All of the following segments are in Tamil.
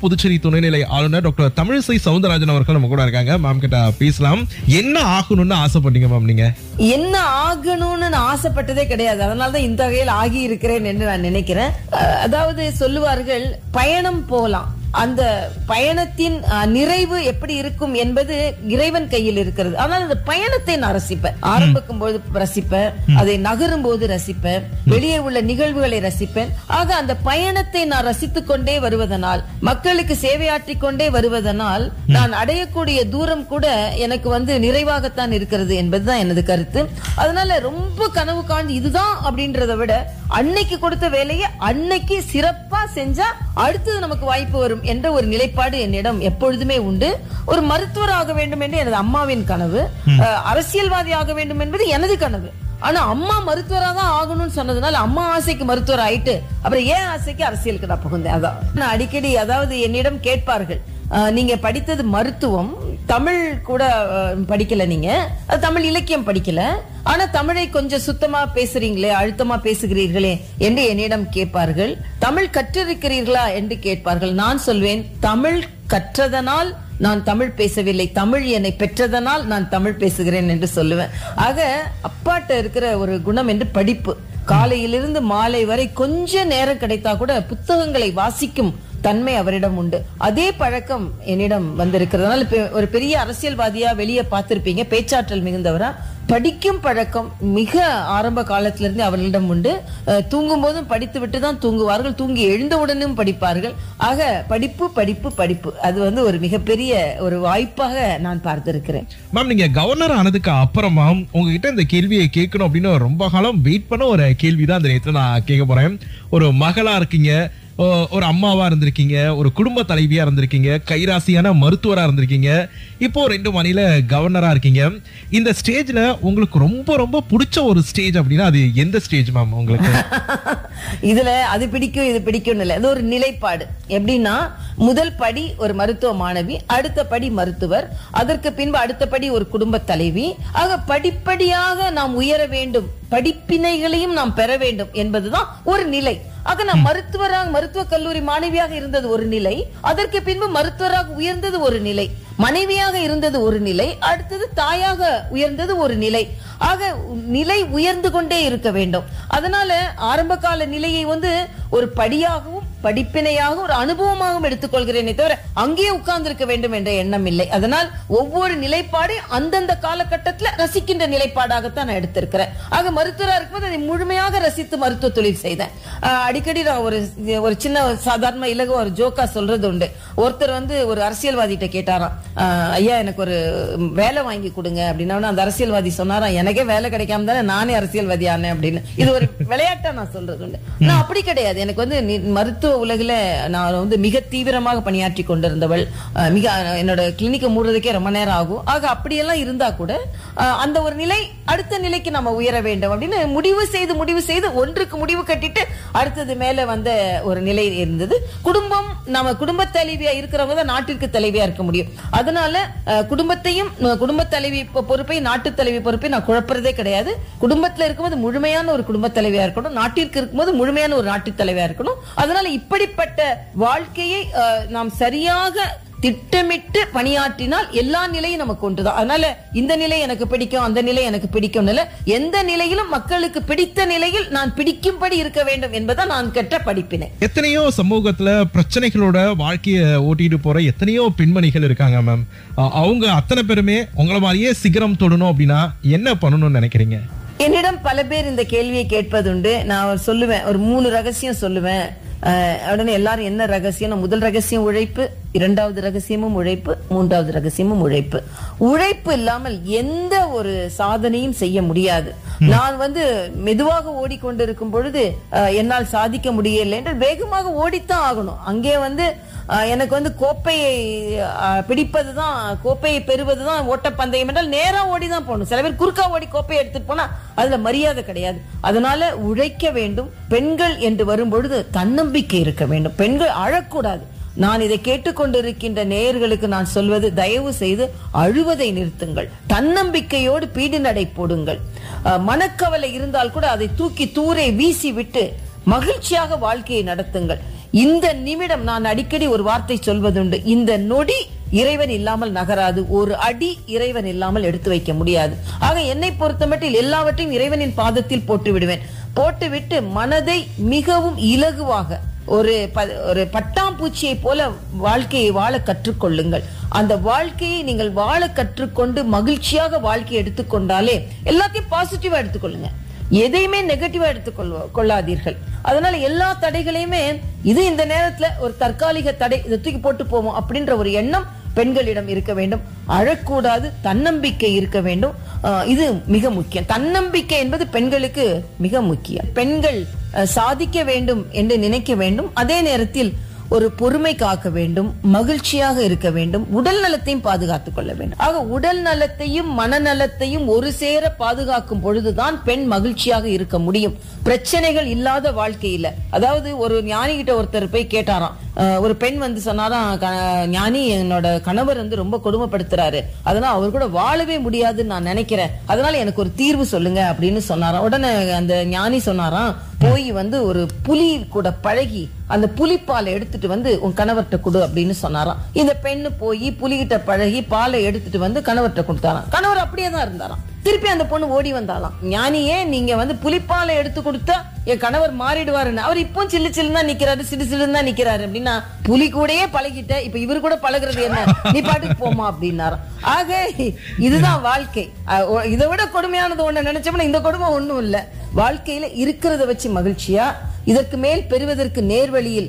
புதுச்சேரி துணைநிலை ஆளுநர் டாக்டர் தமிழிசை சவுந்தரராஜன் அவர்கள் நம்ம கூட இருக்காங்க. மேம் கிட்ட பேசலாம். என்ன ஆகணும்னு ஆசைப்பட்டீங்க மேம் நீங்க? என்ன ஆகணும்னு நான் ஆசைப்பட்டதே கிடையாது. அதனாலதான் இந்த வகையில் ஆகி இருக்கிறேன் என்று நான் நினைக்கிறேன். அதாவது சொல்லுவார்கள் பயணம் போலாம் அந்த பயணத்தின் நிறைவு எப்படி இருக்கும் என்பது இறைவன் கையில் இருக்கிறது. ஆனால் அந்த பயணத்தை நான் ரசிப்பேன். ஆரம்பிக்கும் போது ரசிப்பேன். அதை நகரும் போது ரசிப்பேன் வெளியே உள்ள நிகழ்வுகளை ரசிப்பேன். ஆக அந்த பயணத்தை நான் ரசித்துக் கொண்டே வருவதனால் மக்களுக்கு சேவையாற்றிக் கொண்டே வருவதனால் நான் அடையக்கூடிய தூரம் கூட எனக்கு வந்து நிறைவாகத்தான் இருக்கிறது என்பதுதான் எனது கருத்து. அதனால ரொம்ப கனவு காண்டு இதுதான் அப்படின்றத விட அன்னைக்கு கொடுத்த வேலையை அன்னைக்கு சிறப்பா செஞ்சா அடுத்தது நமக்கு வாய்ப்பு வரும். என்ற ஒரு நிலைப்பாடு என்னிடம் எப்பொழுதுமே உண்டு. ஒரு மருத்துவர் ஆக வேண்டும் என்று எனது அம்மாவின் கனவு அரசியல்வாதி ஆக வேண்டும் என்பது எனது கனவு. ஆனா அம்மா மருத்துவரா தான் ஆகணும்னு சொன்னதுனால அம்மா ஆசைக்கு மருத்துவர் ஆயிட்டு அப்புறம் ஏன் ஆசைக்கு அரசியலுக்கு நான் புகுந்தேன்? அதான். நான் அடிக்கடி அதாவது என்னிடம் கேட்பார்கள் நீங்க படித்தது மருத்துவம். தமிழ் கூட படிக்கல நீங்க. அது தமிழ் இலக்கியம் படிக்கல. ஆனா தமிழை கொஞ்சம் சுத்தமா பேசுறீங்களே அழுத்தமா பேசுகிறீர்களே என்று என்னிடம் கேட்பார்கள். தமிழ் கற்றிருக்கிறீர்களா என்று கேட்பார்கள். நான் சொல்வேன் தமிழ் கற்றதனால் நான் தமிழ் பேசவில்லை. தமிழ் என்னை பெற்றதனால் நான் தமிழ் பேசுகிறேன் என்று சொல்லுவேன். ஆக அப்பாட்ட இருக்கிற ஒரு குணம் என்று படிப்பு. காலையிலிருந்து மாலை வரை கொஞ்ச நேரம் கிடைத்தா கூட புத்தகங்களை வாசிக்கும் தன்மை அவரிடம் உண்டு. அதே பழக்கம் என்னிடம் வந்திருக்கிறதுனால ஒரு பெரிய அரசியல்வாதியா வெளியே பார்த்திருப்பீங்க. பேச்சாற்றல் மிகுந்தவரா. படிக்கும் பழக்கம் மிக ஆரம்ப காலத்திலிருந்து அவர்களிடம் உண்டு. தூங்கும் போதும் படித்து விட்டு தான் தூங்குவார்கள். தூங்கி எழுந்தவுடனும் படிப்பார்கள். ஆக படிப்பு படிப்பு படிப்பு. அது வந்து ஒரு மிகப்பெரிய ஒரு வாய்ப்பாக நான் பார்த்திருக்கிறேன். மேம் நீங்க கவர்னர் ஆனதுக்கு அப்புறமா உங்ககிட்ட இந்த கேள்வியை கேட்கணும் அப்படின்னு ரொம்ப காலம் வெயிட் பண்ண ஒரு கேள்விதான் இந்த நேரத்தில் நான் கேட்க போறேன். ஒரு மகளா இருக்கீங்க. ஒரு அம்மாவா இருந்திருக்கீங்க ஒரு குடும்ப தலைவியா இருந்திருக்கீங்க கைராசியான மருத்துவரா இருந்திருக்கீங்க. இப்போ ரெண்டு மணில கவர்னரா இருக்கீங்க. இந்த ஸ்டேஜ்ல உங்களுக்கு ரொம்ப ரொம்ப பிடிச்ச ஒரு ஸ்டேஜ் அப்படின்னா அது எந்த ஸ்டேஜ் மேம் உங்களுக்கு? இதுல அது பிடிக்கும் இது பிடிக்கும் இல்ல. அது ஒரு நிலைப்பாடு. எப்படின்னா முதல் படி ஒரு மருத்துவ மாணவி அடுத்த படி மருத்துவர் அதற்கு பின்பு அடுத்த படி ஒரு குடும்ப தலைவி. ஆக படிப்படியாக நாம் உயர வேண்டும். படிப்பினைகளையும் நாம் பெற வேண்டும் என்பதுதான் ஒரு நிலை. ஆக நான் மருத்துவராக மருத்துவ கல்லூரி மாணவியாக இருந்தது ஒரு நிலை அதற்கு பின்பு மருத்துவராக உயர்ந்தது ஒரு நிலை மனைவியாக இருந்தது ஒரு நிலை அடுத்தது தாயாக உயர்ந்தது ஒரு நிலை. ஆக நிலை உயர்ந்து கொண்டே இருக்க வேண்டும். அதனால ஆரம்ப கால நிலையை வந்து ஒரு படியாகவும் படிப்பினையாக ஒரு அனுபவமாகவும் எடுத்துக்கொள்கிறேனே தவிர அங்கேயே உட்கார்ந்து இருக்க வேண்டும் என்ற எண்ணம் இல்லை. அதனால் ஒவ்வொரு நிலைப்பாடையும் அந்தந்த காலகட்டத்துல ரசிக்கின்ற நிலைப்பாடாகத்தான் நான் எடுத்திருக்கிறேன். ஆக மருத்துவரா இருக்கும்போது அதை முழுமையாக ரசித்து மருத்துவ தொழில் செய்தேன். அடிக்கடி நான் ஒரு ஒரு சின்ன சாதாரண இலகு ஒரு ஜோக்கா சொல்றது உண்டு. ஒருத்தர் வந்து ஒரு அரசியல்வாதிகிட்ட கேட்டாராம். ஆஹ் ஐயா எனக்கு ஒரு வேலை வாங்கி கொடுங்க அப்படின்னா அந்த அரசியல்வாதி சொன்னாராம். எனக்கே வேலை கிடைக்காம தானே நானே அரசியல்வாதி ஆனேன் அப்படின்னு. இது ஒரு விளையாட்டா நான் சொல்றது உண்டு. நான் அப்படி கிடையாது. எனக்கு வந்து மருத்துவ மருத்துவ உலகில் நான் வந்து மிக தீவிரமாக பணியாற்றி கொண்டிருந்தவள். மிக என்னோட கிளினிக்கை மூடுறதுக்கே ரொம்ப நேரம் ஆகும். ஆக அப்படியெல்லாம் இருந்தா கூட அந்த ஒரு நிலை அடுத்த நிலைக்கு நம்ம உயர வேண்டும் அப்படின்னு முடிவு செய்து முடிவு செய்து ஒன்றுக்கு முடிவு கட்டிட்டு அடுத்தது மேல வந்த ஒரு நிலை இருந்தது. குடும்பம் நம்ம குடும்ப தலைவியா இருக்கிறவங்க தான் நாட்டிற்கு தலைவியா இருக்க முடியும். அதனால குடும்பத்தையும் குடும்ப தலைவி பொறுப்பை நாட்டு தலைவி பொறுப்பை நான் குழப்புறதே கிடையாது. குடும்பத்துல இருக்கும்போது முழுமையான ஒரு குடும்ப தலைவியா இருக்கணும். நாட்டிற்கு இருக்கும்போது முழுமையான ஒரு நாட்டு தலைவியா இருக்கணும். அதனால இப்படிப்பட்ட வாழ்க்கையை நாம் சரியாக திட்டமிட்டு பணியாற்றினால் எல்லா நிலையும் நமக்கு ஒன்றுதான் அதனால இந்த நிலை எனக்கு பிடிக்கும் அந்த நிலை எனக்கு பிடிக்கும் எந்த நிலையிலும் மக்களுக்கு பிடித்த நிலையில் நான் பிடிக்கும்படி இருக்க வேண்டும் என்பதான் நான் கற்ற படிப்பினை. எத்தனையோ சமூகத்துல பிரச்சனைகளோட வாழ்க்கைய ஓட்டிட்டு போற எத்தனையோ பெண்மணிகள் இருக்காங்க மேம் அவங்க அத்தனை பேருமே உங்களை மாதிரியே சிகரம் தொடணும் அப்படின்னா என்ன பண்ணணும்னு நினைக்கிறீங்க? என்னிடம் பல பேர் இந்த கேள்வியை கேட்பதுண்டு. நான் சொல்லுவேன் ஒரு மூணு ரகசியம் சொல்லுவேன். உடனே எல்லாரும் என்ன ரகசியம்? முதல் ரகசியம் உழைப்பு. இரண்டாவது ரகசியமும் உழைப்பு மூன்றாவது ரகசியமும் உழைப்பு. உழைப்பு இல்லாமல் எந்த ஒரு சாதனையும் செய்ய முடியாது. நான் வந்து மெதுவாக ஓடிக்கொண்டிருக்கும் பொழுது என்னால் சாதிக்க முடியலை என்று வேகமாக ஓடித்தான் ஆகணும். அங்கே வந்து எனக்கு வந்து கோப்பையை பிடிப்பதுதான் கோப்பையை பெறுவதுதான் ஓட்டப்பந்தயம் என்றால் நேரா ஓடி தான் போகணும். சில பேர் குறுக்கா ஓடி கோப்பையை எடுத்துட்டு போனா அதுல மரியாதை கிடையாது. அதனால உழைக்க வேண்டும். பெண்கள் என்று வரும்பொழுது தன்னம்பிக்கை இருக்க வேண்டும். பெண்கள் அழக்கூடாது. நான் இதை கேட்டுக்கொண்டிருக்கின்ற நேயர்களுக்கு நான் சொல்வது தயவு செய்து அழுவதை நிறுத்துங்கள். தன்னம்பிக்கையோடு பீடு நடை போடுங்கள். மனக்கவலை இருந்தால் கூட அதை தூக்கி தூரே வீசி விட்டு மகிழ்ச்சியாக வாழ்க்கையை நடத்துங்கள். இந்த நிமிடம் நான் அடிக்கடி ஒரு வார்த்தை சொல்வதுண்டு. இந்த நொடி இறைவன் இல்லாமல் நகராது. ஒரு அடி இறைவன் இல்லாமல் எடுத்து வைக்க முடியாது. ஆக என்னை பொறுத்தமட்டில் எல்லாவற்றையும் இறைவனின் பாதத்தில் போட்டு விடுவேன். போட்டுவிட்டு மனதை மிகவும் இலகுவாக ஒரு ப- ஒரு பட்டாம்பூச்சியை போல வாழ்க்கையை வாழ கற்றுக்கொள்ளுங்கள். அந்த வாழ்க்கையை நீங்கள் வாழ கற்றுக்கொண்டு மகிழ்ச்சியாக வாழ்க்கையை எடுத்துக்கொண்டாலே எல்லாத்தையும் பாசிட்டிவா எடுத்துக்கொள்ளுங்க. எதையுமே நெகட்டிவா எடுத்துக்கொள்ள கொள்ளாதீர்கள். அதனால எல்லா தடைகளையுமே இது இந்த நேரத்துல ஒரு தற்காலிக தடை இதை தூக்கி போட்டு போவோம் அப்படின்ற ஒரு எண்ணம் பெண்களிடம் இருக்க வேண்டும். அழக்கூடாது தன்னம்பிக்கை இருக்க வேண்டும். இது மிக முக்கியம். தன்னம்பிக்கை என்பது பெண்களுக்கு மிக முக்கியம். பெண்கள் சாதிக்க வேண்டும் என்று நினைக்க வேண்டும். அதே நேரத்தில் ஒரு பொறுமை காக்க வேண்டும் மகிழ்ச்சியாக இருக்க வேண்டும் உடல் நலத்தையும் பாதுகாத்துக் கொள்ள வேண்டும். ஆக உடல் நலத்தையும் மனநலத்தையும் ஒரு சேர பாதுகாக்கும் பொழுதுதான் பெண் மகிழ்ச்சியாக இருக்க முடியும். பிரச்சனைகள் இல்லாத வாழ்க்கையில. அதாவது ஒரு ஞானிகிட்ட ஒருத்தர் போய் கேட்டாராம் ஒரு பெண் வந்து சொன்னாராம் "க- ஞானி என்னோட கணவர் வந்து ரொம்ப கொடுமைப்படுத்துறாரு. அதனால அவர் கூட வாழவே முடியாதுன்னு நான் நினைக்கிறேன். அதனால எனக்கு ஒரு தீர்வு சொல்லுங்க அப்படின்னு சொன்னாராம். உடனே அந்த ஞானி சொன்னாராம் போய் வந்து ஒரு புலி கூட பழகி அந்த புலிப்பாலை எடுத்துட்டு வந்து உன் கணவர்கிட்ட கொடு அப்படின்னு சொன்னாராம். இந்த பெண்ணு போய் புலிகிட்ட பழகி பாலை எடுத்துட்டு வந்து கணவர்கிட்ட கொடுத்தாராம். கணவர் அப்படியே தான் இருந்தாராம். திருப்பி அந்த பொண்ணு ஓடி வந்தாலாம் ஞானியே நீங்க வந்து புலிப்பாலை எடுத்து கொடுத்தா என் கணவர் மாறிடுவாருன்னு. அவர் இப்போ சில்லு சில்லுன்னு தான் நிக்கிறாரு சிடு சிடுன்னு தான் நிக்கிறாரு அப்படின்னா புலி கூடயே பழகிட்ட இப்ப இவர் கூட பழகுறது என்ன? நீ பாட்டுக்கு போமா அப்படின்னாராம். ஆக இதுதான் வாழ்க்கை. இதை விட கொடுமையானது ஒண்ணு நினைச்சோம்னா இந்த கொடுமை ஒண்ணும் இல்ல. வாழ்க்கையில இருக்கிறத வச்சு மகிழ்ச்சியா இதற்கு மேல் பெறுவதற்கு நேர்வழியில்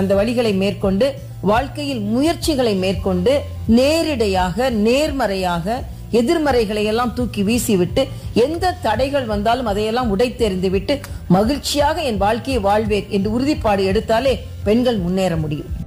அந்த வழிகளை மேற்கொண்டு வாழ்க்கையில் முயற்சிகளை மேற்கொண்டு நேரிடையாக நேர்மறையாக எதிர்மறைகளை எல்லாம் தூக்கி வீசிவிட்டு எந்த தடைகள் வந்தாலும் அதையெல்லாம் உடைத்தெறிந்து விட்டு மகிழ்ச்சியாக என் வாழ்க்கையை வாழ்வேன் என்று உறுதிப்பாடு எடுத்தாலே பெண்கள் முன்னேற முடியும்.